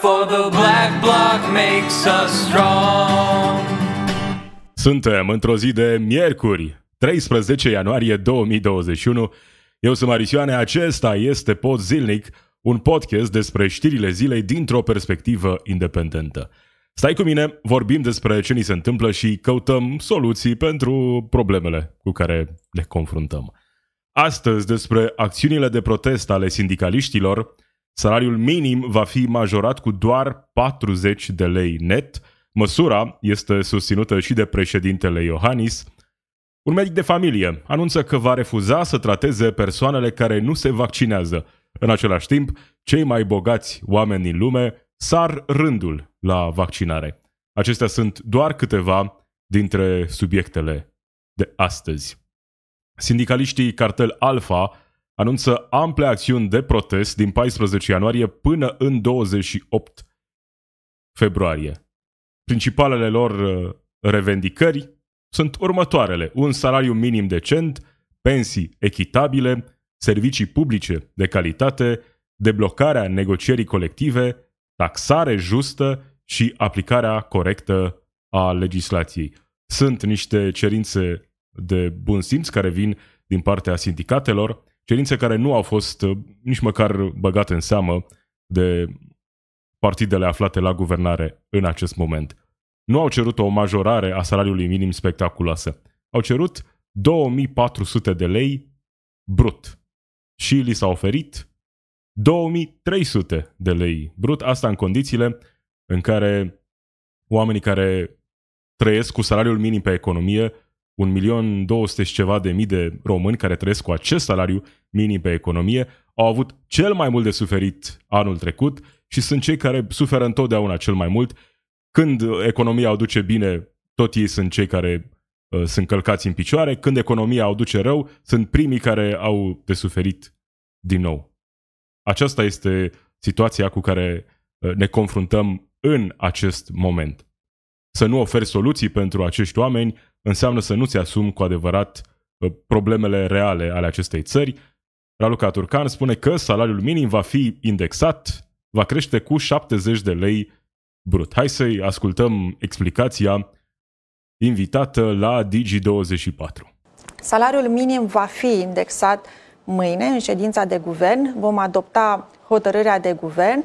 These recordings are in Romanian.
for the black bloc makes us strong. Suntem într-o zi de miercuri, 13 ianuarie 2021. Eu sunt Marisioane, acesta este Pod Zilnic, un podcast despre știrile zilei dintr-o perspectivă independentă. Stai cu mine, vorbim despre ce ni se întâmplă și căutăm soluții pentru problemele cu care ne confruntăm. Astăzi, despre acțiunile de protest ale sindicaliștilor, salariul minim va fi majorat cu doar 40 de lei net. Măsura este susținută și de președintele Iohannis. Un medic de familie anunță că va refuza să trateze persoanele care nu se vaccinează. În același timp, cei mai bogați oameni din lume sar rândul la vaccinare. Acestea sunt doar câteva dintre subiectele de astăzi. Sindicaliștii Cartel Alfa anunță ample acțiuni de protest din 14 ianuarie până în 28 februarie. Principalele lor uh, revendicări sunt următoarele. Un salariu minim decent, pensii echitabile, servicii publice de calitate, deblocarea negocierii colective, taxare justă și aplicarea corectă a legislației. Sunt niște cerințe de bun simț care vin din partea sindicatelor, cerințe care nu au fost uh, nici măcar băgate în seamă de partidele aflate la guvernare în acest moment. Nu au cerut o majorare a salariului minim spectaculoasă. Au cerut 2400 de lei brut și li s-a oferit 2300 de lei brut, asta în condițiile în care oamenii care trăiesc cu salariul minim pe economie, 1.200.000 și ceva de mii de români care trăiesc cu acest salariu minim pe economie, au avut cel mai mult de suferit anul trecut și sunt cei care suferă întotdeauna cel mai mult. Când economia o duce bine, tot ei sunt cei care uh, sunt călcați în picioare. Când economia o duce rău, sunt primii care au de suferit din nou. Aceasta este situația cu care uh, ne confruntăm în acest moment. Să nu oferi soluții pentru acești oameni înseamnă să nu-ți asumi cu adevărat uh, problemele reale ale acestei țări. Raluca Turcan spune că salariul minim va fi indexat, va crește cu 70 de lei brut. Hai să-i ascultăm explicația invitată la Digi24. Salariul minim va fi indexat mâine, în ședința de guvern, vom adopta hotărârea de guvern.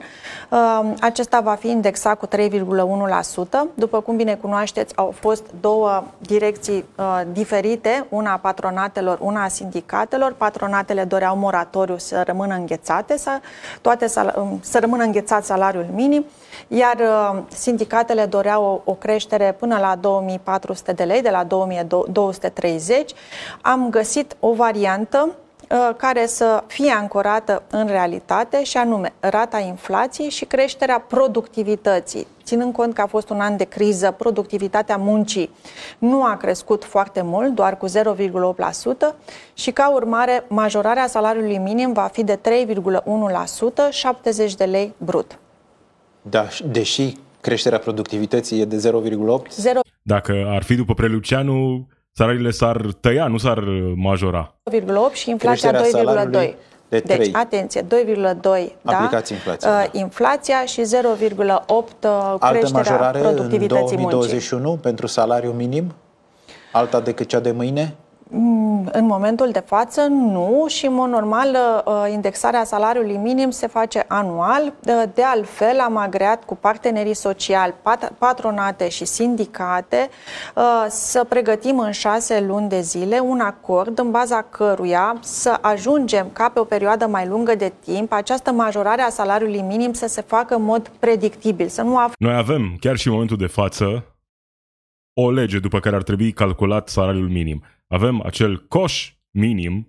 Uh, acesta va fi indexat cu 3,1%. După cum bine cunoașteți, au fost două direcții uh, diferite, una a patronatelor, una a sindicatelor. Patronatele doreau moratoriu să rămână înghețate, să, toate um, să rămână înghețat salariul minim, iar uh, sindicatele doreau o, o creștere până la 2400 de lei, de la 2230. Am găsit o variantă Uh, care să fie ancorată în realitate și anume rata inflației și creșterea productivității. Ținând cont că a fost un an de criză, productivitatea muncii nu a crescut foarte mult, doar cu 0,8% și ca urmare majorarea salariului minim va fi de 3,1%, 70 de lei brut. Da, deși creșterea productivității e de 0,8? 0... Dacă ar fi după Preluceanu, salariile s-ar tăia, nu s-ar majora. 2,8 și inflația 2,2. De 3. Deci, atenție, 2,2 da? Aplicați inflația. Uh, da. inflația și 0,8 uh, Altă majorare în 2021 muncii. pentru salariu minim? Alta decât cea de mâine? Mm, în momentul de față nu și, în mod normal, uh, indexarea salariului minim se face anual. Uh, de altfel, am agreat cu partenerii sociali, patronate și sindicate uh, să pregătim în șase luni de zile un acord în baza căruia să ajungem ca pe o perioadă mai lungă de timp această majorare a salariului minim să se facă în mod predictibil, să nu af- Noi avem, chiar și în momentul de față, o lege după care ar trebui calculat salariul minim avem acel coș minim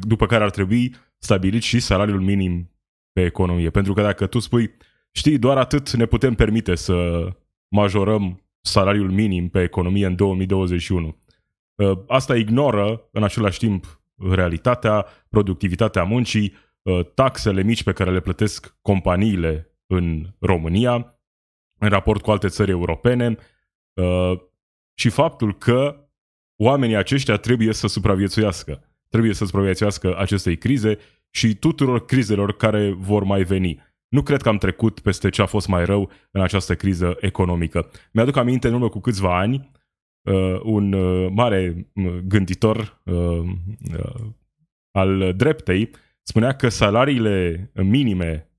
după care ar trebui stabilit și salariul minim pe economie. Pentru că dacă tu spui, știi, doar atât ne putem permite să majorăm salariul minim pe economie în 2021. Uh, asta ignoră în același timp realitatea, productivitatea muncii, uh, taxele mici pe care le plătesc companiile în România în raport cu alte țări europene uh, și faptul că oamenii aceștia trebuie să supraviețuiască. Trebuie să supraviețuiască acestei crize și tuturor crizelor care vor mai veni. Nu cred că am trecut peste ce a fost mai rău în această criză economică. Mi-aduc aminte în urmă cu câțiva ani, uh, un uh, mare uh, gânditor uh, uh, al dreptei spunea că salariile minime,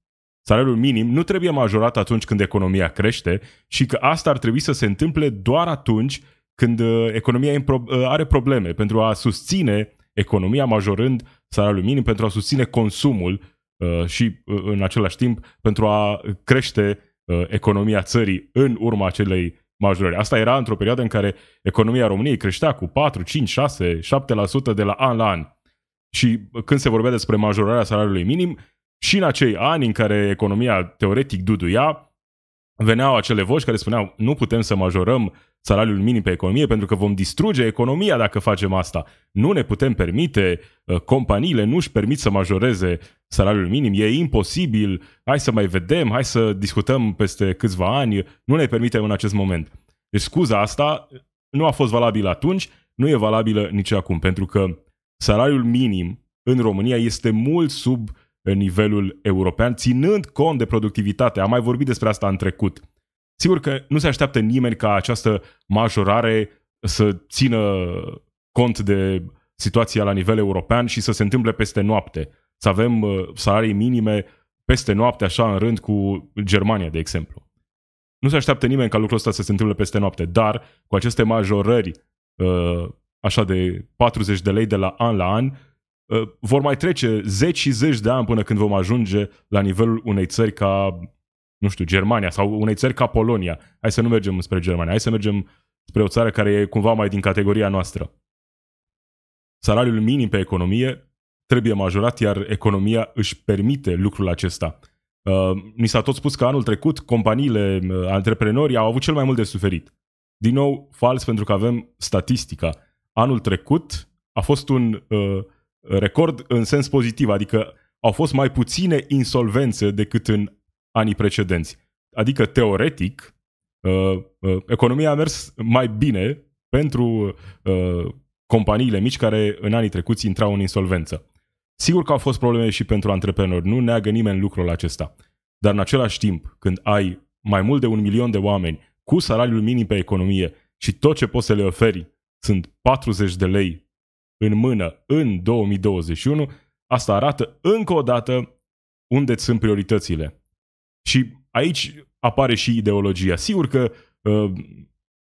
salariul minim nu trebuie majorat atunci când economia crește și că asta ar trebui să se întâmple doar atunci când uh, economia are probleme, pentru a susține economia majorând salariul minim, pentru a susține consumul Uh, și uh, în același timp pentru a crește uh, economia țării în urma acelei majorări. Asta era într-o perioadă în care economia României creștea cu 4, 5, 6, 7% de la an la an. Și când se vorbea despre majorarea salariului minim, și în acei ani în care economia teoretic duduia, veneau acele voci care spuneau nu putem să majorăm salariul minim pe economie pentru că vom distruge economia dacă facem asta. Nu ne putem permite, uh, companiile nu își permit să majoreze salariul minim, e imposibil, hai să mai vedem, hai să discutăm peste câțiva ani, nu ne permitem în acest moment. Deci scuza asta nu a fost valabilă atunci, nu e valabilă nici acum, pentru că salariul minim în România este mult sub nivelul european, ținând cont de productivitate. Am mai vorbit despre asta în trecut. Sigur că nu se așteaptă nimeni ca această majorare să țină cont de situația la nivel european și să se întâmple peste noapte. Să avem uh, salarii minime peste noapte, așa în rând cu Germania, de exemplu. Nu se așteaptă nimeni ca lucrul ăsta să se întâmple peste noapte, dar cu aceste majorări uh, așa de 40 de lei de la an la an, uh, vor mai trece zeci și zeci de ani până când vom ajunge la nivelul unei țări ca nu știu, Germania sau unei țări ca Polonia. Hai să nu mergem spre Germania, hai să mergem spre o țară care e cumva mai din categoria noastră. Salariul minim pe economie trebuie majorat, iar economia își permite lucrul acesta. Uh, ni s-a tot spus că anul trecut companiile, uh, antreprenorii au avut cel mai mult de suferit. Din nou, fals pentru că avem statistica. Anul trecut a fost un uh, record în sens pozitiv, adică au fost mai puține insolvențe decât în anii precedenți. Adică, teoretic, uh, uh, economia a mers mai bine pentru uh, companiile mici care în anii trecuți intrau în insolvență. Sigur că au fost probleme și pentru antreprenori, nu neagă nimeni lucrul acesta. Dar în același timp, când ai mai mult de un milion de oameni cu salariul minim pe economie și tot ce poți să le oferi sunt 40 de lei în mână în 2021, asta arată încă o dată unde sunt prioritățile. Și aici apare și ideologia. Sigur că uh,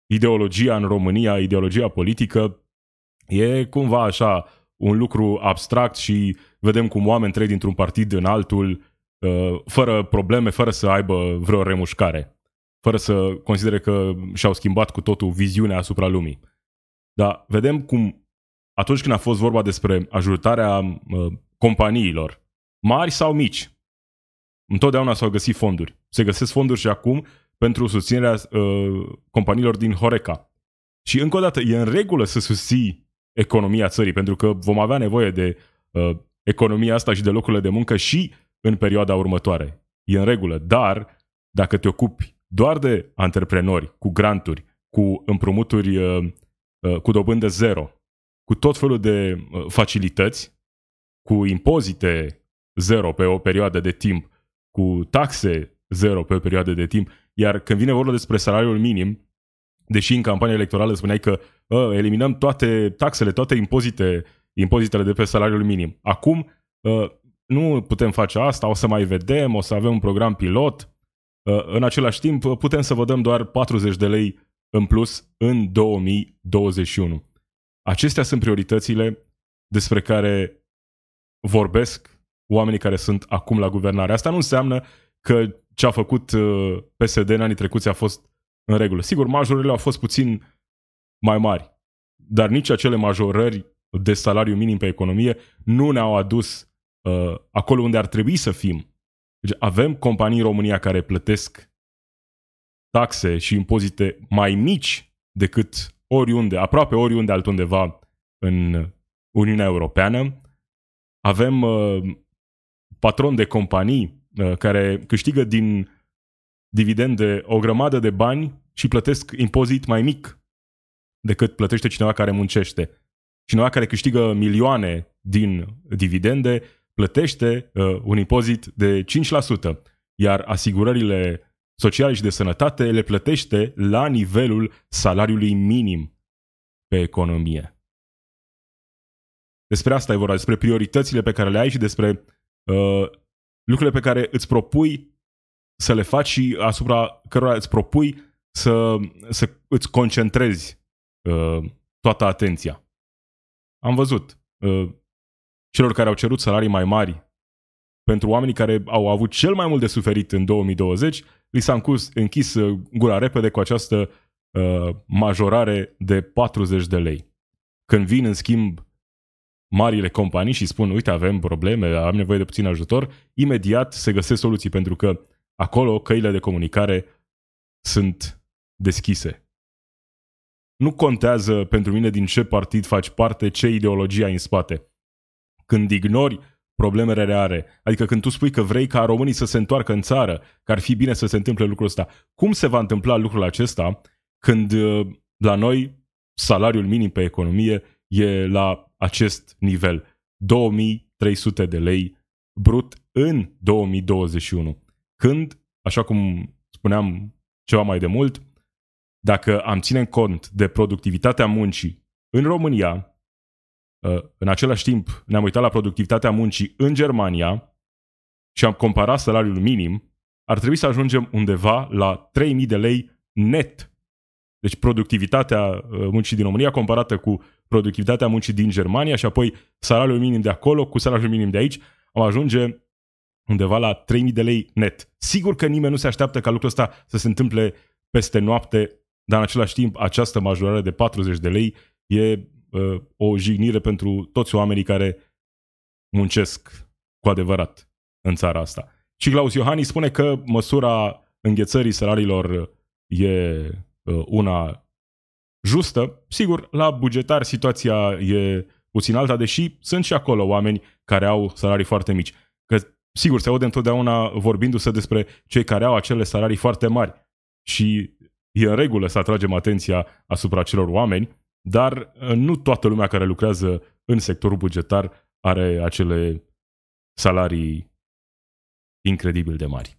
ideologia în România, ideologia politică, e cumva așa un lucru abstract și vedem cum oameni trec dintr-un partid în altul uh, fără probleme, fără să aibă vreo remușcare, fără să considere că și-au schimbat cu totul viziunea asupra lumii. Dar vedem cum atunci când a fost vorba despre ajutarea uh, companiilor, mari sau mici, Întotdeauna s-au găsit fonduri. Se găsesc fonduri și acum pentru susținerea uh, companiilor din Horeca. Și încă o dată, e în regulă să susții economia țării, pentru că vom avea nevoie de uh, economia asta și de locurile de muncă și în perioada următoare. E în regulă, dar dacă te ocupi doar de antreprenori, cu granturi, cu împrumuturi uh, uh, cu dobândă zero, cu tot felul de uh, facilități, cu impozite zero pe o perioadă de timp, cu taxe zero pe o perioadă de timp, iar când vine vorba despre salariul minim, deși în campania electorală spuneai că ă, eliminăm toate taxele, toate impozite, impozitele de pe salariul minim. Acum ă, nu putem face asta, o să mai vedem, o să avem un program pilot. Ă, în același timp, putem să vă dăm doar 40 de lei în plus în 2021. Acestea sunt prioritățile despre care vorbesc oamenii care sunt acum la guvernare. Asta nu înseamnă că ce a făcut uh, PSD în anii trecuți a fost în regulă. Sigur, majorările au fost puțin mai mari, dar nici acele majorări de salariu minim pe economie nu ne-au adus uh, acolo unde ar trebui să fim. Deci avem companii în România care plătesc taxe și impozite mai mici decât oriunde, aproape oriunde altundeva în Uniunea Europeană. Avem uh, patron de companii uh, care câștigă din dividende o grămadă de bani și plătesc impozit mai mic decât plătește cineva care muncește. Cineva care câștigă milioane din dividende plătește uh, un impozit de 5%, iar asigurările sociale și de sănătate le plătește la nivelul salariului minim pe economie. Despre asta e vorba, despre prioritățile pe care le ai și despre uh, lucrurile pe care îți propui să le faci și asupra cărora îți propui să, să îți concentrezi uh, toată atenția. Am văzut uh, celor care au cerut salarii mai mari pentru oamenii care au avut cel mai mult de suferit în 2020, li s-a închis, închis uh, gura repede cu această uh, majorare de 40 de lei. Când vin, în schimb, marile companii și spun, uite, avem probleme, am nevoie de puțin ajutor, imediat se găsesc soluții, pentru că acolo căile de comunicare sunt deschise. Nu contează pentru mine din ce partid faci parte, ce ideologie ai în spate. Când ignori problemele reale, adică când tu spui că vrei ca românii să se întoarcă în țară, că ar fi bine să se întâmple lucrul ăsta, cum se va întâmpla lucrul acesta când uh, la noi salariul minim pe economie e la acest nivel, 2300 de lei brut în 2021. Când, așa cum spuneam ceva mai de mult, dacă am ține cont de productivitatea muncii în România, uh, în același timp ne-am uitat la productivitatea muncii în Germania și am comparat salariul minim, ar trebui să ajungem undeva la 3000 de lei net. Deci productivitatea uh, muncii din România comparată cu productivitatea muncii din Germania și apoi salariul minim de acolo cu salariul minim de aici, am ajunge undeva la 3000 de lei net. Sigur că nimeni nu se așteaptă ca lucrul ăsta să se întâmple peste noapte dar în același timp această majorare de 40 de lei e uh, o jignire pentru toți oamenii care muncesc cu adevărat în țara asta. Și Claus Iohannis spune că măsura înghețării salariilor e uh, una justă. Sigur, la bugetar situația e puțin alta, deși sunt și acolo oameni care au salarii foarte mici. Că, sigur, se aude întotdeauna vorbindu-se despre cei care au acele salarii foarte mari. Și e în regulă să atragem atenția asupra celor oameni, dar uh, nu toată lumea care lucrează în sectorul bugetar are acele salarii incredibil de mari.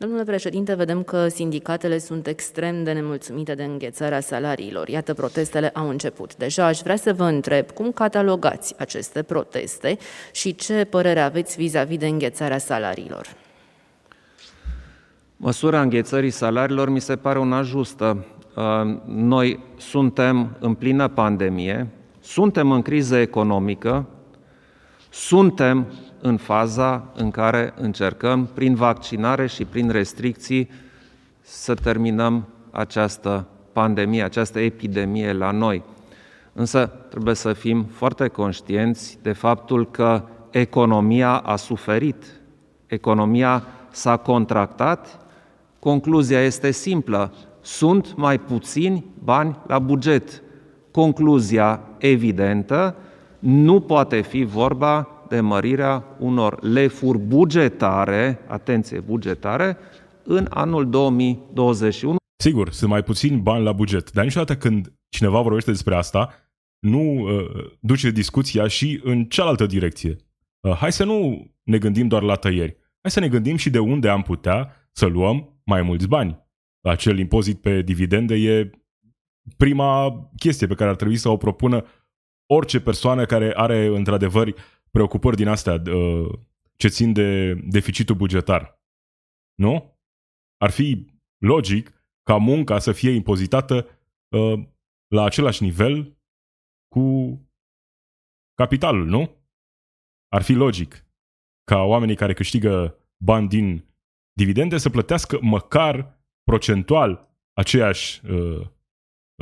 Domnule președinte, vedem că sindicatele sunt extrem de nemulțumite de înghețarea salariilor. Iată, protestele au început. Deja aș vrea să vă întreb cum catalogați aceste proteste și ce părere aveți vis-a-vis de înghețarea salariilor. Măsura înghețării salariilor mi se pare una justă. Uh, noi suntem în plină pandemie, suntem în criză economică, suntem în faza în care încercăm, prin vaccinare și prin restricții, să terminăm această pandemie, această epidemie la noi. Însă trebuie să fim foarte conștienți de faptul că economia a suferit, economia s-a contractat Concluzia este simplă. Sunt mai puțini bani la buget. Concluzia evidentă, nu poate fi vorba de mărirea unor lefuri bugetare, atenție, bugetare, în anul 2021. Sigur, sunt mai puțini bani la buget, dar niciodată când cineva vorbește despre asta, nu uh, duce discuția și în cealaltă direcție. Uh, hai să nu ne gândim doar la tăieri. Hai să ne gândim și de unde am putea să luăm mai mulți bani. Acel impozit pe dividende e prima chestie pe care ar trebui să o propună orice persoană care are într-adevăr preocupări din astea uh, ce țin de deficitul bugetar. Nu? Ar fi logic ca munca să fie impozitată uh, la același nivel cu capitalul, nu? Ar fi logic ca oamenii care câștigă bani din dividende să plătească măcar procentual aceeași uh,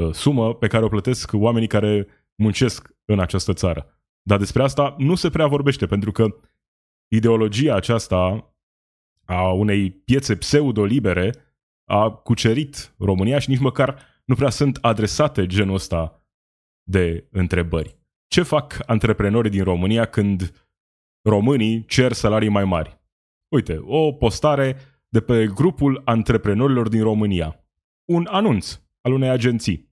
uh, sumă pe care o plătesc oamenii care muncesc în această țară. Dar despre asta nu se prea vorbește, pentru că ideologia aceasta a unei piețe pseudo-libere a cucerit România și nici măcar nu prea sunt adresate genul ăsta de întrebări. Ce fac antreprenorii din România când românii cer salarii mai mari? Uite, o postare de pe grupul antreprenorilor din România. Un anunț al unei agenții.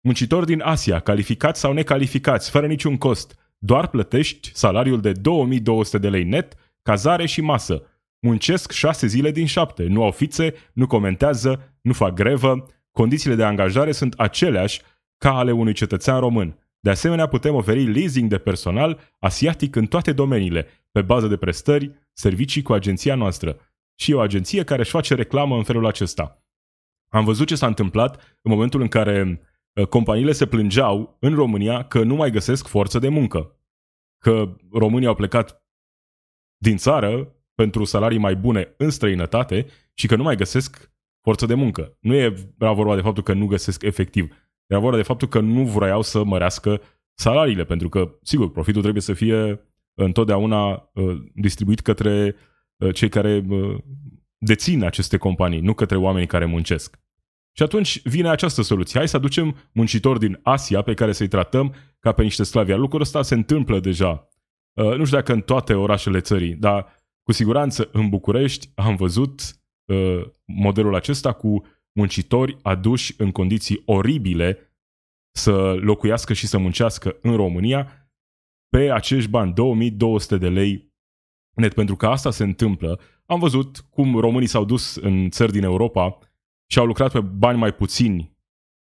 Muncitori din Asia, calificați sau necalificați, fără niciun cost, doar plătești salariul de 2200 de lei net, cazare și masă. Muncesc șase zile din șapte, nu au fițe, nu comentează, nu fac grevă, condițiile de angajare sunt aceleași ca ale unui cetățean român. De asemenea, putem oferi leasing de personal asiatic în toate domeniile, pe bază de prestări, servicii cu agenția noastră. Și o agenție care își face reclamă în felul acesta. Am văzut ce s-a întâmplat în momentul în care uh, companiile se plângeau în România că nu mai găsesc forță de muncă. Că românii au plecat din țară pentru salarii mai bune în străinătate și că nu mai găsesc forță de muncă. Nu era vorba de faptul că nu găsesc efectiv. Era vorba de faptul că nu vroiau să mărească salariile, pentru că, sigur, profitul trebuie să fie întotdeauna uh, distribuit către uh, cei care uh, dețin aceste companii, nu către oamenii care muncesc. Și atunci vine această soluție. Hai să aducem muncitori din Asia pe care să-i tratăm ca pe niște sclavi. Iar lucrul ăsta se întâmplă deja. Nu știu dacă în toate orașele țării, dar cu siguranță în București am văzut modelul acesta cu muncitori aduși în condiții oribile să locuiască și să muncească în România pe acești bani, 2200 de lei net, pentru că asta se întâmplă. Am văzut cum românii s-au dus în țări din Europa și au lucrat pe bani mai puțini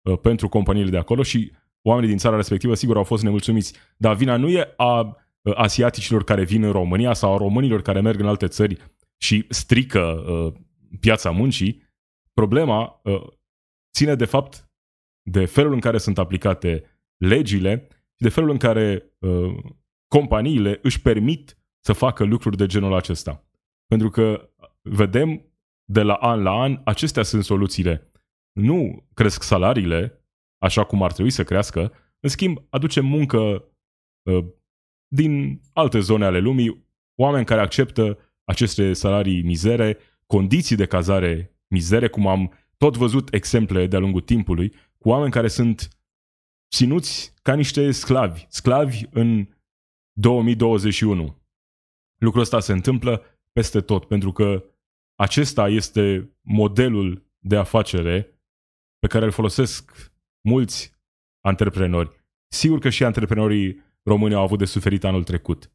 uh, pentru companiile de acolo și oamenii din țara respectivă sigur au fost nemulțumiți. Dar vina nu e a uh, asiaticilor care vin în România sau a românilor care merg în alte țări și strică uh, piața muncii, Problema uh, ține de fapt de felul în care sunt aplicate legile și de felul în care uh, companiile își permit să facă lucruri de genul acesta. Pentru că vedem de la an la an, acestea sunt soluțiile. Nu cresc salariile așa cum ar trebui să crească, în schimb aducem muncă uh, din alte zone ale lumii, oameni care acceptă aceste salarii mizere, condiții de cazare mizere, cum am tot văzut exemple de-a lungul timpului, cu oameni care sunt ținuți ca niște sclavi, sclavi în 2021. Lucrul ăsta se întâmplă peste tot, pentru că acesta este modelul de afacere pe care îl folosesc mulți antreprenori. Sigur că și antreprenorii români au avut de suferit anul trecut.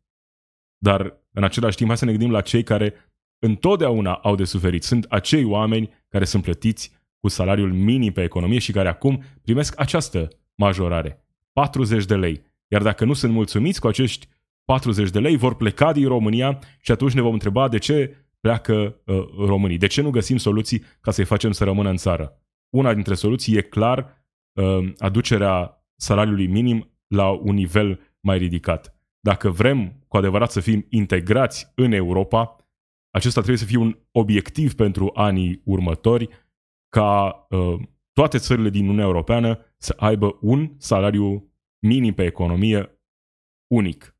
Dar, în același timp, hai să ne gândim la cei care întotdeauna au de suferit. Sunt acei oameni care sunt plătiți cu salariul minim pe economie și care acum primesc această majorare. 40 de lei. Iar dacă nu sunt mulțumiți cu acești 40 de lei, vor pleca din România și atunci ne vom întreba de ce pleacă uh, românii. De ce nu găsim soluții ca să-i facem să rămână în țară? Una dintre soluții e clar uh, aducerea salariului minim la un nivel mai ridicat. Dacă vrem cu adevărat să fim integrați în Europa, acesta trebuie să fie un obiectiv pentru anii următori ca uh, toate țările din Uniunea Europeană să aibă un salariu minim pe economie unic.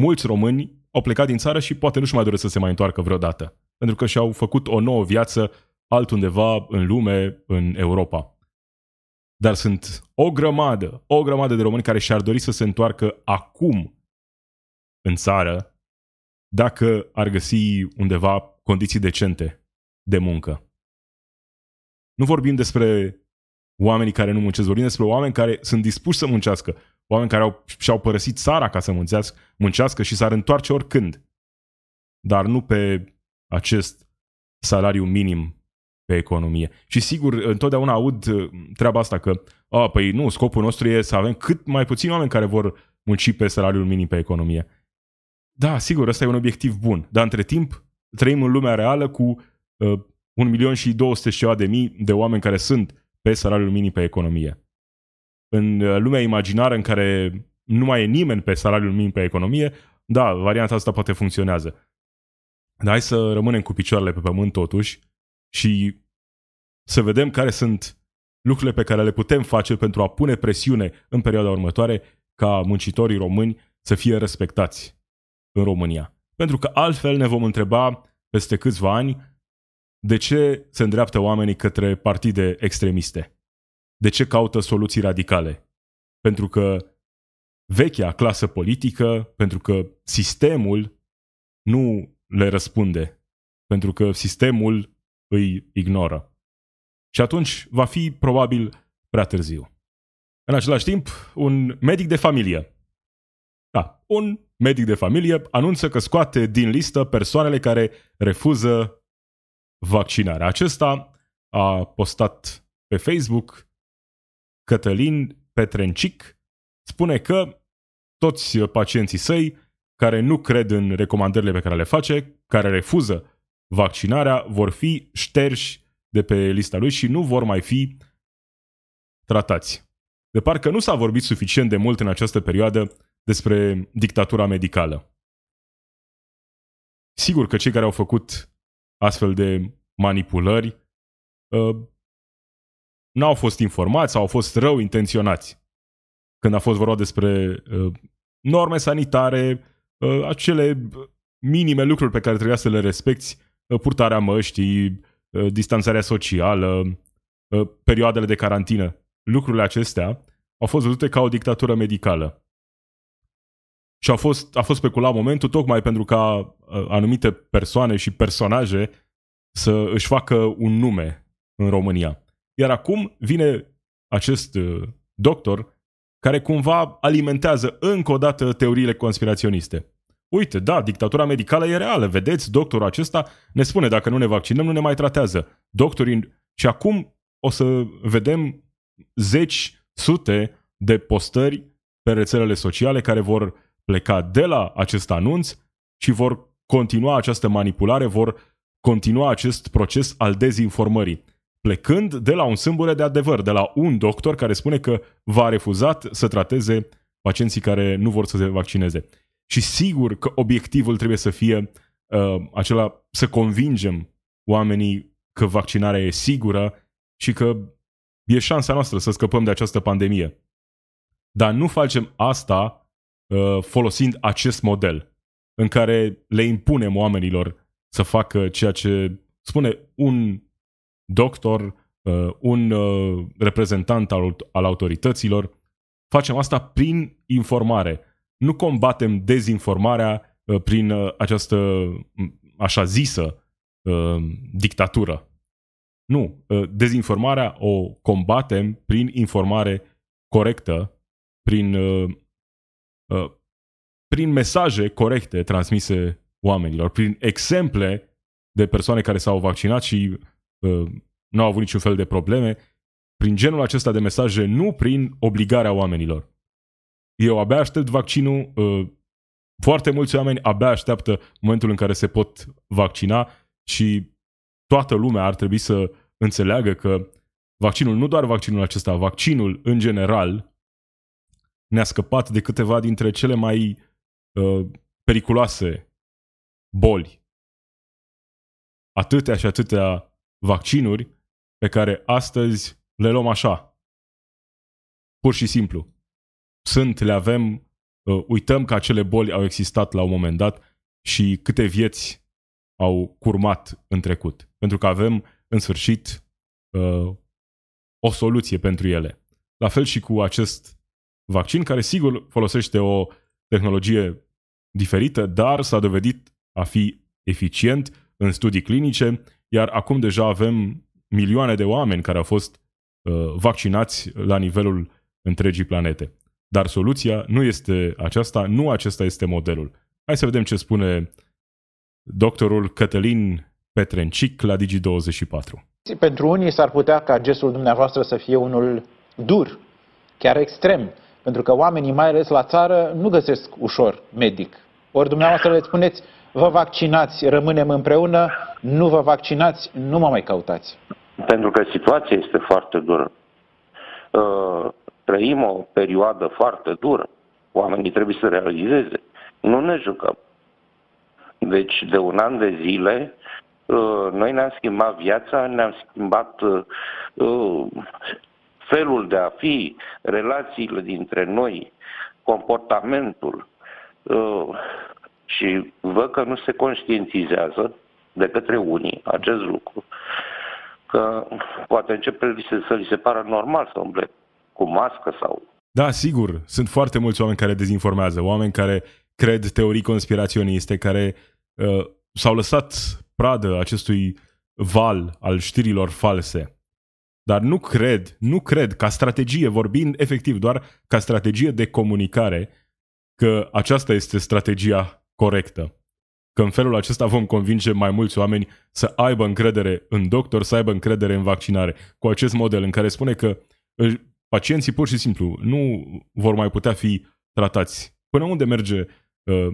Mulți români au plecat din țară și poate nu-și mai doresc să se mai întoarcă vreodată, pentru că și-au făcut o nouă viață altundeva în lume, în Europa. Dar sunt o grămadă, o grămadă de români care și-ar dori să se întoarcă acum în țară dacă ar găsi undeva condiții decente de muncă. Nu vorbim despre oamenii care nu muncesc, vorbim despre oameni care sunt dispuși să muncească, oameni care au, și-au părăsit țara ca să muncească, muncească și s-ar întoarce oricând, dar nu pe acest salariu minim pe economie. Și sigur, întotdeauna aud uh, treaba asta că, a, păi nu, scopul nostru e să avem cât mai puțini oameni care vor munci pe salariul minim pe economie. Da, sigur, ăsta e un obiectiv bun, dar între timp trăim în lumea reală cu uh, un milion și 200 și de mii de oameni care sunt pe salariul minim pe economie. În uh, lumea imaginară în care nu mai e nimeni pe salariul minim pe economie, da, varianta asta poate funcționează. Dar hai să rămânem cu picioarele pe pământ totuși și să vedem care sunt lucrurile pe care le putem face pentru a pune presiune în perioada următoare ca muncitorii români să fie respectați în România. Pentru că altfel ne vom întreba peste câțiva ani de ce se îndreaptă oamenii către partide extremiste? De ce caută soluții radicale? Pentru că vechea clasă politică, pentru că sistemul nu le răspunde, pentru că sistemul îi ignoră. Și atunci va fi probabil prea târziu. În același timp, un medic de familie. Da, un medic de familie anunță că scoate din listă persoanele care refuză vaccinarea. Acesta a postat pe Facebook Cătălin Petrencic spune că toți pacienții săi care nu cred în recomandările pe care le face, care refuză vaccinarea, vor fi șterși de pe lista lui și nu vor mai fi tratați. De parcă nu s-a vorbit suficient de mult în această perioadă despre dictatura medicală. Sigur că cei care au făcut astfel de manipulări uh, n-au fost informați sau au fost rău intenționați. Când a fost vorba despre uh, norme sanitare, uh, acele minime lucruri pe care trebuia să le respecti, uh, purtarea măștii, uh, distanțarea socială, uh, perioadele de carantină. Lucrurile acestea au fost văzute ca o dictatură medicală. Și a fost, a fost speculat momentul tocmai pentru ca uh, anumite persoane și personaje să își facă un nume în România. Iar acum vine acest uh, doctor care cumva alimentează încă o dată teoriile conspiraționiste. Uite, da, dictatura medicală e reală, vedeți, doctorul acesta ne spune dacă nu ne vaccinăm, nu ne mai tratează. Doctorii... Și acum o să vedem zeci, sute de postări pe rețelele sociale care vor pleca de la acest anunț și vor continua această manipulare, vor continua acest proces al dezinformării plecând de la un sâmbure de adevăr, de la un doctor care spune că va refuzat să trateze pacienții care nu vor să se vaccineze. Și sigur că obiectivul trebuie să fie uh, acela să convingem oamenii că vaccinarea e sigură și că e șansa noastră să scăpăm de această pandemie. Dar nu facem asta uh, folosind acest model în care le impunem oamenilor să facă ceea ce spune un doctor, uh, un uh, reprezentant al, al autorităților. Facem asta prin informare. Nu combatem dezinformarea uh, prin această așa zisă dictatură. Nu. Dezinformarea o combatem prin informare corectă, prin, prin mesaje corecte transmise oamenilor, prin exemple de persoane care s-au vaccinat și nu au avut niciun fel de probleme, prin genul acesta de mesaje, nu prin obligarea oamenilor. Eu abia aștept vaccinul, uh, foarte mulți oameni abia așteaptă momentul în care se pot vaccina și toată lumea ar trebui să înțeleagă că vaccinul, nu doar vaccinul acesta, vaccinul în general ne-a scăpat de câteva dintre cele mai uh, periculoase boli. Atâtea și atâtea vaccinuri pe care astăzi le luăm așa. Pur și simplu. Sunt, le avem, uh, uităm că acele boli au existat la un moment dat și câte vieți au curmat în trecut. Pentru că avem, în sfârșit, uh, o soluție pentru ele. La fel și cu acest vaccin, care sigur folosește o tehnologie diferită, dar s-a dovedit a fi eficient în studii clinice iar acum deja avem milioane de oameni care au fost uh, vaccinați la nivelul întregii planete. Dar soluția nu este aceasta, nu acesta este modelul. Hai să vedem ce spune doctorul Cătălin Petrencic la Digi24. Pentru unii s-ar putea ca gestul dumneavoastră să fie unul dur, chiar extrem, pentru că oamenii, mai ales la țară, nu găsesc ușor medic. Ori dumneavoastră le spuneți, vă vaccinați, rămânem împreună, nu vă vaccinați, nu mă mai căutați. Pentru că situația este foarte dură. Uh, trăim o perioadă foarte dură. Oamenii trebuie să realizeze. Nu ne jucăm. Deci, de un an de zile, uh, noi ne-am schimbat viața, ne-am schimbat uh, felul de a fi, relațiile dintre noi, comportamentul. Și văd că nu se conștientizează de către unii acest lucru. că poate începe să li se pară normal să umble cu mască sau... Da, sigur, sunt foarte mulți oameni care dezinformează, oameni care cred teorii conspiraționiste, care uh, s-au lăsat pradă acestui val al știrilor false. Dar nu cred, nu cred, ca strategie, vorbind efectiv doar ca strategie de comunicare, că aceasta este strategia corectă. Că în felul acesta vom convinge mai mulți oameni să aibă încredere în doctor, să aibă încredere în vaccinare. Cu acest model în care spune că pacienții pur și simplu nu vor mai putea fi tratați. Până unde merge uh,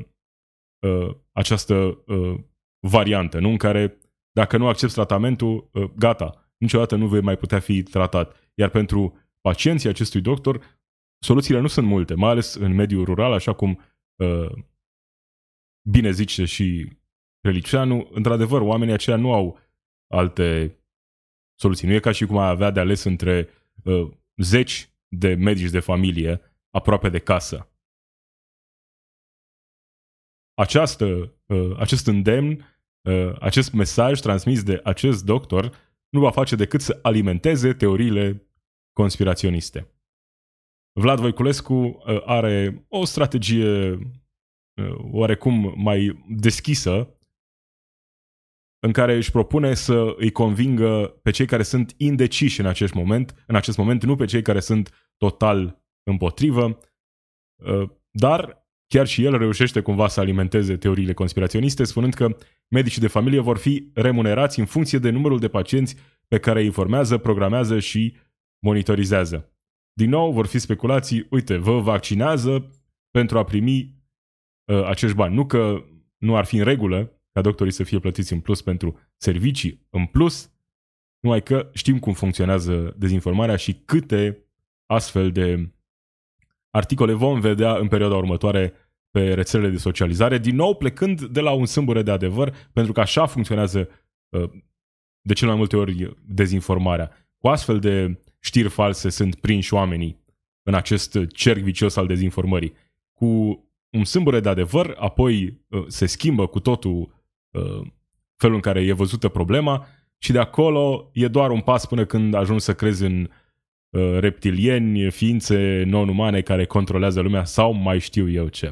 uh, această uh, variantă, nu? în care dacă nu accepti tratamentul, uh, gata, niciodată nu vei mai putea fi tratat. Iar pentru pacienții acestui doctor, soluțiile nu sunt multe, mai ales în mediul rural, așa cum uh, bine zice și Reliceanu, într-adevăr, oamenii aceia nu au alte soluții. Nu e ca și cum ai avea de ales între uh, zeci de medici de familie aproape de casă. Această, uh, acest îndemn, uh, acest mesaj transmis de acest doctor nu va face decât să alimenteze teoriile conspiraționiste. Vlad Voiculescu uh, are o strategie uh, oarecum mai deschisă în care își propune să îi convingă pe cei care sunt indeciși în acest moment, în acest moment nu pe cei care sunt total împotrivă, uh, dar chiar și el reușește cumva să alimenteze teoriile conspiraționiste, spunând că medicii de familie vor fi remunerați în funcție de numărul de pacienți pe care îi informează, programează și monitorizează. Din nou vor fi speculații, uite, vă vaccinează pentru a primi uh, acești bani. Nu că nu ar fi în regulă ca doctorii să fie plătiți în plus pentru servicii în plus, numai că știm cum funcționează dezinformarea și câte astfel de articole vom vedea în perioada următoare pe rețelele de socializare, din nou plecând de la un sâmbure de adevăr, pentru că așa funcționează uh, de cel mai multe ori dezinformarea. Cu astfel de știri false sunt prinși oamenii în acest cerc vicios al dezinformării. Cu un sâmbure de adevăr, apoi uh, se schimbă cu totul Uh, felul în care e văzută problema și de acolo e doar un pas până când ajungi să crezi în uh, reptilieni, ființe non-umane care controlează lumea sau mai știu eu ce.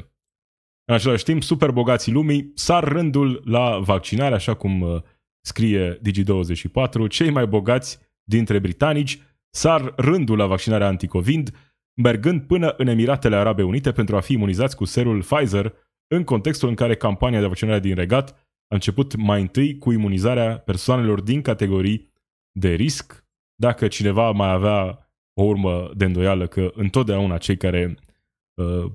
În același timp, super bogații lumii sar rândul la vaccinare, așa cum uh, scrie Digi24, cei mai bogați dintre britanici sar rândul la vaccinarea anticovid, mergând până în Emiratele Arabe Unite pentru a fi imunizați cu serul Pfizer, în contextul în care campania de vaccinare din regat a început mai întâi cu imunizarea persoanelor din categorii de risc, dacă cineva mai avea o urmă de îndoială că întotdeauna cei care uh,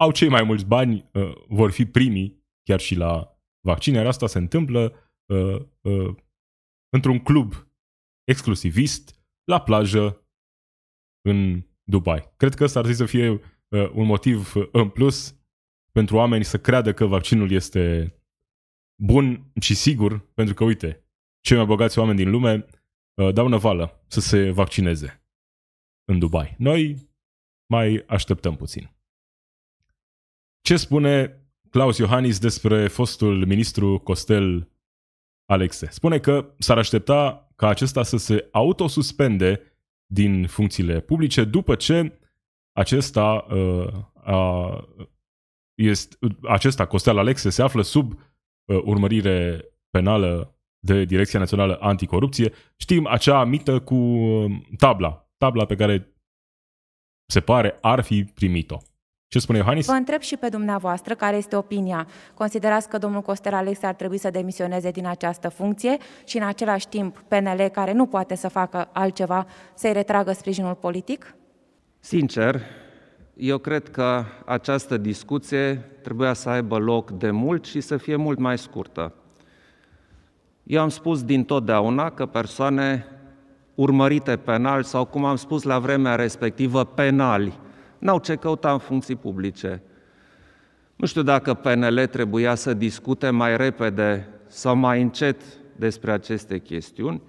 au cei mai mulți bani uh, vor fi primii chiar și la vaccine. Iar asta se întâmplă uh, uh, într-un club exclusivist, la plajă, în Dubai. Cred că ăsta ar trebui să fie uh, un motiv în plus pentru oameni să creadă că vaccinul este bun și sigur, pentru că, uite, cei mai bogați oameni din lume uh, dau năvală să se vaccineze în Dubai. Noi mai așteptăm puțin. Ce spune Claus Iohannis despre fostul ministru Costel Alexe? Spune că s-ar aștepta ca acesta să se autosuspende din funcțiile publice după ce acesta uh, a este, acesta, Costel Alexe, se află sub uh, urmărire penală de Direcția Națională Anticorupție. Știm acea mită cu uh, tabla, tabla pe care se pare ar fi primit-o. Ce spune Iohannis? Vă întreb și pe dumneavoastră care este opinia. Considerați că domnul Costel Alexe ar trebui să demisioneze din această funcție și în același timp PNL, care nu poate să facă altceva, să-i retragă sprijinul politic? Sincer, eu cred că această discuție trebuia să aibă loc de mult și să fie mult mai scurtă. Eu am spus din totdeauna că persoane urmărite penal sau, cum am spus la vremea respectivă, penali, n-au ce căuta în funcții publice. Nu știu dacă PNL trebuia să discute mai repede sau mai încet despre aceste chestiuni,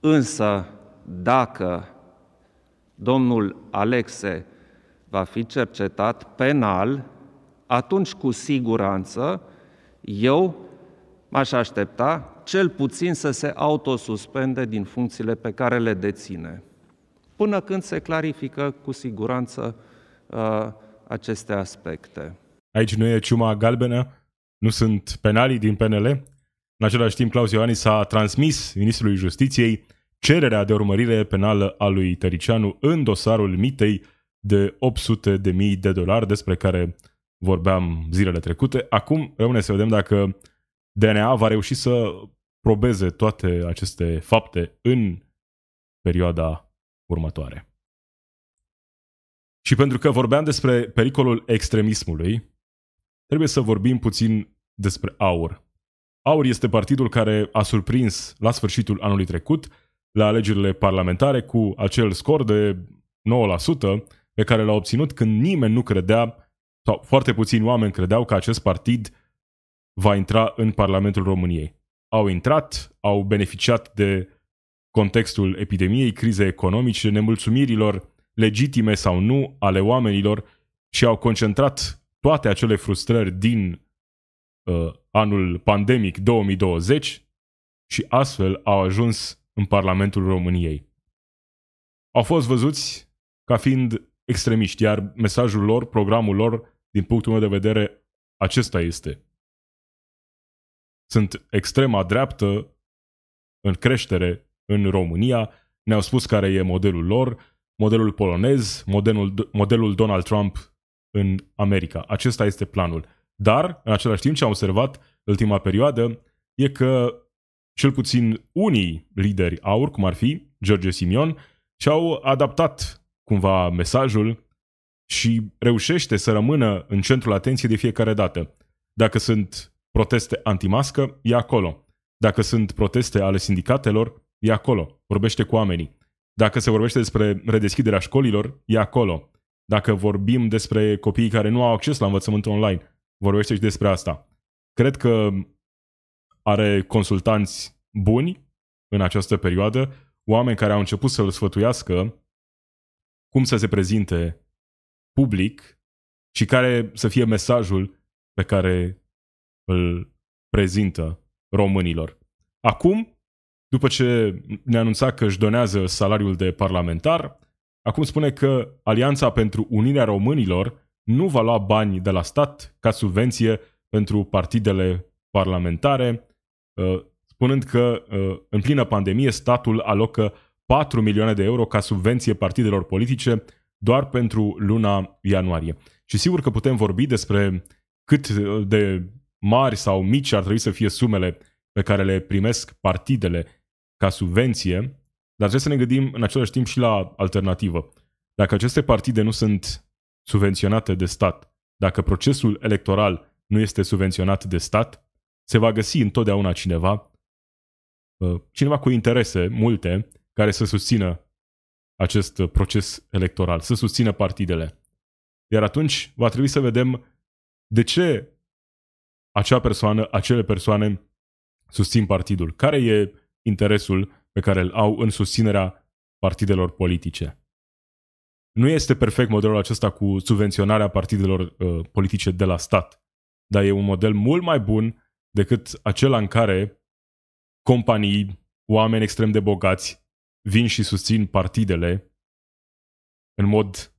însă dacă domnul Alexe va fi cercetat penal, atunci cu siguranță eu m-aș aștepta cel puțin să se autosuspende din funcțiile pe care le deține, până când se clarifică cu siguranță uh, aceste aspecte. Aici nu e ciuma galbenă, nu sunt penalii din PNL. În același timp, Claus Iohannis a transmis Ministrului Justiției cererea de urmărire penală a lui Tăricianu în dosarul mitei de 800 de mii de dolari despre care vorbeam zilele trecute. Acum rămâne să vedem dacă DNA va reuși să probeze toate aceste fapte în perioada următoare. Și pentru că vorbeam despre pericolul extremismului, trebuie să vorbim puțin despre AUR. AUR este partidul care a surprins la sfârșitul anului trecut la alegerile parlamentare cu acel scor de 9% pe care l-a obținut când nimeni nu credea sau foarte puțini oameni credeau că acest partid va intra în Parlamentul României. Au intrat, au beneficiat de contextul epidemiei, crizei economice, nemulțumirilor legitime sau nu ale oamenilor și au concentrat toate acele frustrări din uh, anul pandemic 2020 și astfel au ajuns în Parlamentul României. Au fost văzuți ca fiind extremiști, iar mesajul lor, programul lor, din punctul meu de vedere, acesta este. Sunt extrema dreaptă în creștere în România, ne-au spus care e modelul lor, modelul polonez, modelul, modelul Donald Trump în America. Acesta este planul. Dar, în același timp, ce am observat ultima perioadă e că cel puțin unii lideri aur, cum ar fi George Simion, și-au adaptat cumva mesajul și reușește să rămână în centrul atenției de fiecare dată. Dacă sunt proteste antimască, e acolo. Dacă sunt proteste ale sindicatelor, e acolo. Vorbește cu oamenii. Dacă se vorbește despre redeschiderea școlilor, e acolo. Dacă vorbim despre copiii care nu au acces la învățământ online, vorbește și despre asta. Cred că are consultanți buni în această perioadă, oameni care au început să-l sfătuiască cum să se prezinte public și care să fie mesajul pe care îl prezintă românilor. Acum, după ce ne anunța că își donează salariul de parlamentar, acum spune că Alianța pentru Unirea Românilor nu va lua bani de la stat ca subvenție pentru partidele parlamentare, uh, spunând că uh, în plină pandemie statul alocă 4 milioane de euro ca subvenție partidelor politice doar pentru luna ianuarie. Și sigur că putem vorbi despre cât de mari sau mici ar trebui să fie sumele pe care le primesc partidele ca subvenție, dar trebuie să ne gândim în același timp și la alternativă. Dacă aceste partide nu sunt subvenționate de stat, dacă procesul electoral nu este subvenționat de stat, se va găsi întotdeauna cineva, uh, cineva cu interese multe, care să susțină acest proces electoral, să susțină partidele. Iar atunci va trebui să vedem de ce acea persoană, acele persoane susțin partidul. Care e interesul pe care îl au în susținerea partidelor politice? Nu este perfect modelul acesta cu subvenționarea partidelor uh, politice de la stat, dar e un model mult mai bun decât acela în care companii, oameni extrem de bogați vin și susțin partidele în mod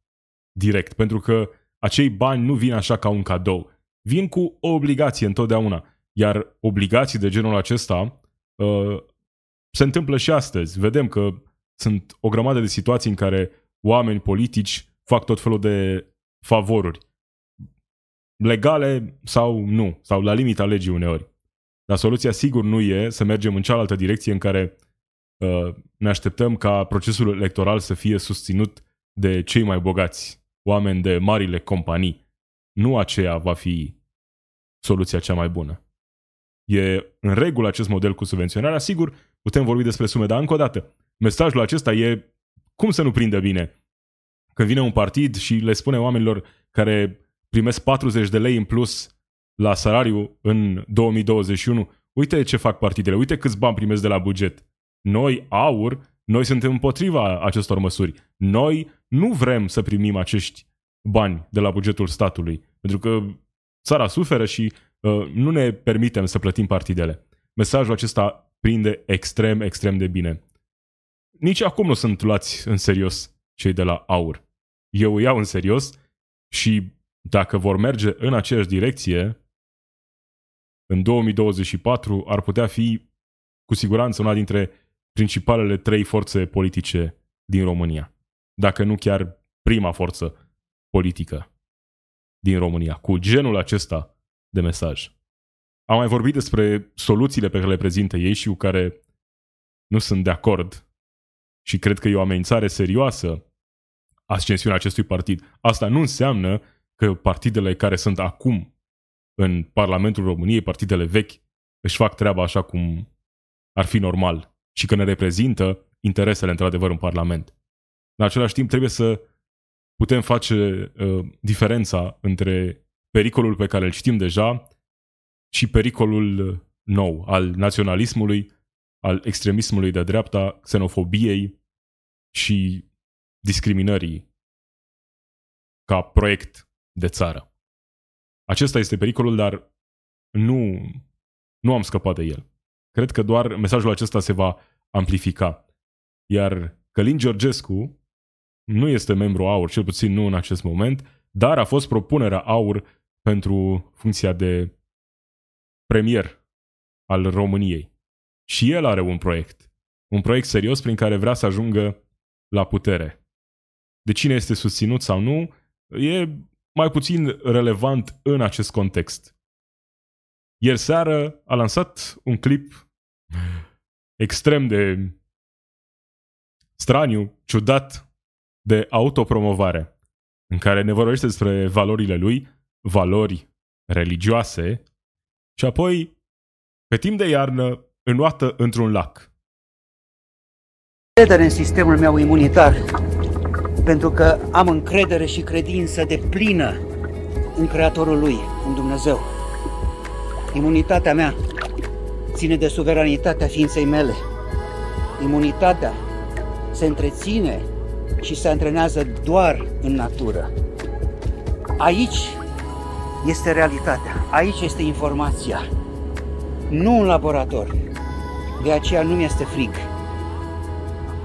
direct, pentru că acei bani nu vin așa ca un cadou, vin cu o obligație întotdeauna, iar obligații de genul acesta uh, se întâmplă și astăzi. Vedem că sunt o grămadă de situații în care oameni politici fac tot felul de favoruri. Legale sau nu, sau la limita legii uneori. Dar soluția sigur nu e să mergem în cealaltă direcție în care uh, ne așteptăm ca procesul electoral să fie susținut de cei mai bogați, oameni de marile companii. Nu aceea va fi soluția cea mai bună. E în regulă acest model cu subvenționarea, sigur, putem vorbi despre sume, dar încă o dată, mesajul acesta e cum să nu prindă bine. Când vine un partid și le spune oamenilor care primesc 40 de lei în plus la salariu în 2021, uite ce fac partidele, uite câți bani primesc de la buget. Noi, aur, noi suntem împotriva acestor măsuri. Noi nu vrem să primim acești bani de la bugetul statului, pentru că țara suferă și uh, nu ne permitem să plătim partidele. Mesajul acesta prinde extrem, extrem de bine. Nici acum nu sunt luați în serios cei de la AUR. Eu îi iau în serios și dacă vor merge în aceeași direcție, în 2024 ar putea fi cu siguranță una dintre principalele trei forțe politice din România. Dacă nu chiar prima forță politică din România, cu genul acesta de mesaj. Am mai vorbit despre soluțiile pe care le prezintă ei și cu care nu sunt de acord și cred că e o amenințare serioasă ascensiunea acestui partid. Asta nu înseamnă că partidele care sunt acum în Parlamentul României, partidele vechi, își fac treaba așa cum ar fi normal și că ne reprezintă interesele într-adevăr în Parlament. În același timp trebuie să putem face uh, diferența între pericolul pe care îl știm deja și pericolul nou al naționalismului, al extremismului de dreapta, xenofobiei și discriminării ca proiect de țară. Acesta este pericolul, dar nu, nu am scăpat de el. Cred că doar mesajul acesta se va amplifica. Iar Călin Georgescu nu este membru AUR, cel puțin nu în acest moment, dar a fost propunerea AUR pentru funcția de premier al României. Și el are un proiect. Un proiect serios prin care vrea să ajungă la putere. De cine este susținut sau nu, e mai puțin relevant în acest context. Ieri seară a lansat un clip extrem de straniu, ciudat, de autopromovare, în care ne vorbește despre valorile lui, valori religioase, și apoi, pe timp de iarnă, înnoată într-un lac. Încredere în sistemul meu imunitar, pentru că am încredere și credință de plină în Creatorul lui, în Dumnezeu. Imunitatea mea ține de suveranitatea ființei mele. Imunitatea se întreține și se antrenează doar în natură. Aici este realitatea, aici este informația, nu în laborator. De aceea nu mi-este frig.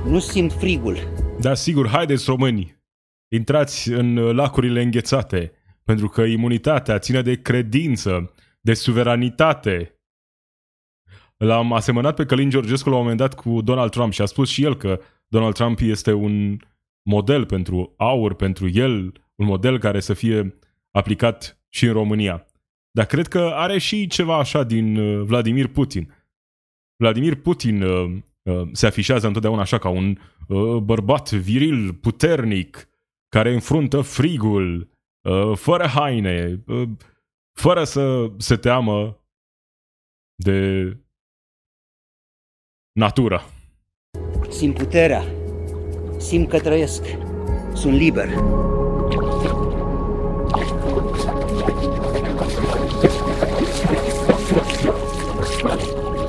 Nu simt frigul. Da, sigur, haideți români, intrați în lacurile înghețate, pentru că imunitatea ține de credință, de suveranitate. L-am asemănat pe Călin Georgescu la un moment dat cu Donald Trump și a spus și el că Donald Trump este un model pentru aur, pentru el, un model care să fie aplicat și în România. Dar cred că are și ceva așa din uh, Vladimir Putin. Vladimir Putin uh, uh, se afișează întotdeauna așa ca un uh, bărbat viril, puternic, care înfruntă frigul, uh, fără haine, uh, fără să se teamă de natură. Simt puterea, simt că trăiesc, sunt liber.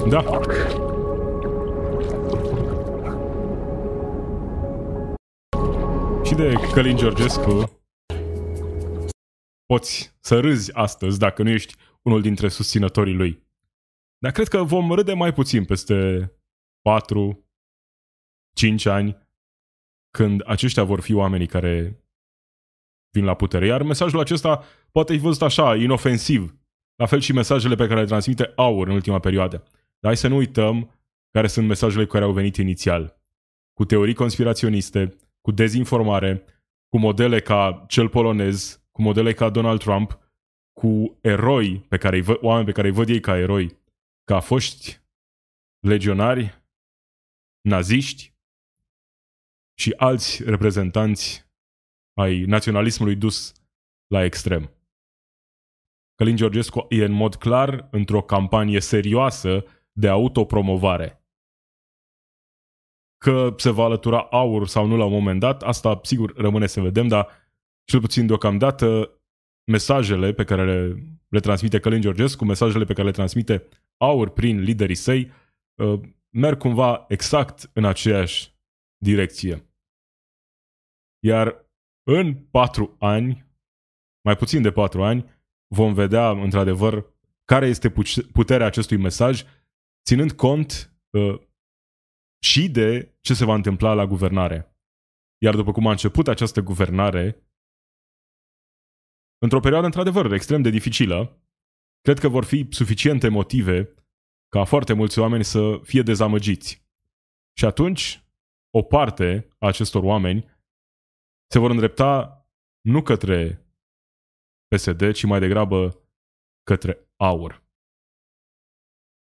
Da. Și de Călin Georgescu poți să râzi astăzi dacă nu ești unul dintre susținătorii lui. Dar cred că vom râde mai puțin peste 4, 5 ani, când aceștia vor fi oamenii care vin la putere. Iar mesajul acesta poate fi văzut așa, inofensiv. La fel și mesajele pe care le transmite AUR în ultima perioadă. Dar hai să nu uităm care sunt mesajele care au venit inițial. Cu teorii conspiraționiste, cu dezinformare, cu modele ca cel polonez, cu modele ca Donald Trump, cu eroi pe care îi văd, oameni pe care îi văd ei ca eroi, ca foști legionari, naziști și alți reprezentanți ai naționalismului dus la extrem. Călin Georgescu e în mod clar într-o campanie serioasă de autopromovare. Că se va alătura aur sau nu la un moment dat, asta sigur rămâne să vedem, dar cel puțin deocamdată mesajele pe care le, le transmite Călin Georgescu, mesajele pe care le transmite aur prin liderii săi, uh, merg cumva exact în aceeași direcție. Iar în patru ani, mai puțin de patru ani, vom vedea într-adevăr care este puterea acestui mesaj, ținând cont uh, și de ce se va întâmpla la guvernare. Iar după cum a început această guvernare, într-o perioadă într-adevăr extrem de dificilă, cred că vor fi suficiente motive ca foarte mulți oameni să fie dezamăgiți. Și atunci, o parte a acestor oameni se vor îndrepta nu către PSD, ci mai degrabă către aur.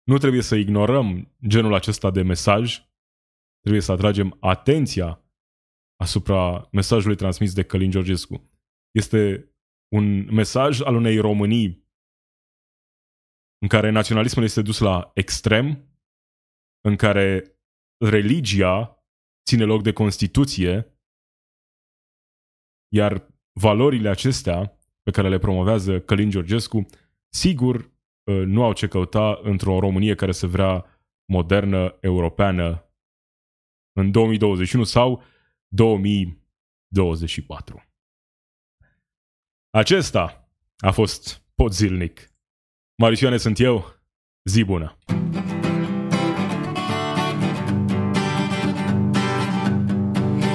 Nu trebuie să ignorăm genul acesta de mesaj, trebuie să atragem atenția asupra mesajului transmis de Călin Georgescu. Este un mesaj al unei Românii în care naționalismul este dus la extrem, în care religia ține loc de Constituție, iar valorile acestea pe care le promovează Călin Georgescu, sigur uh, nu au ce căuta într-o Românie care se vrea modernă, europeană în 2021 sau 2024. Acesta a fost pot zilnic. Marisioane sunt eu, zi bună!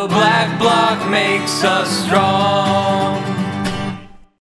the black block makes us strong.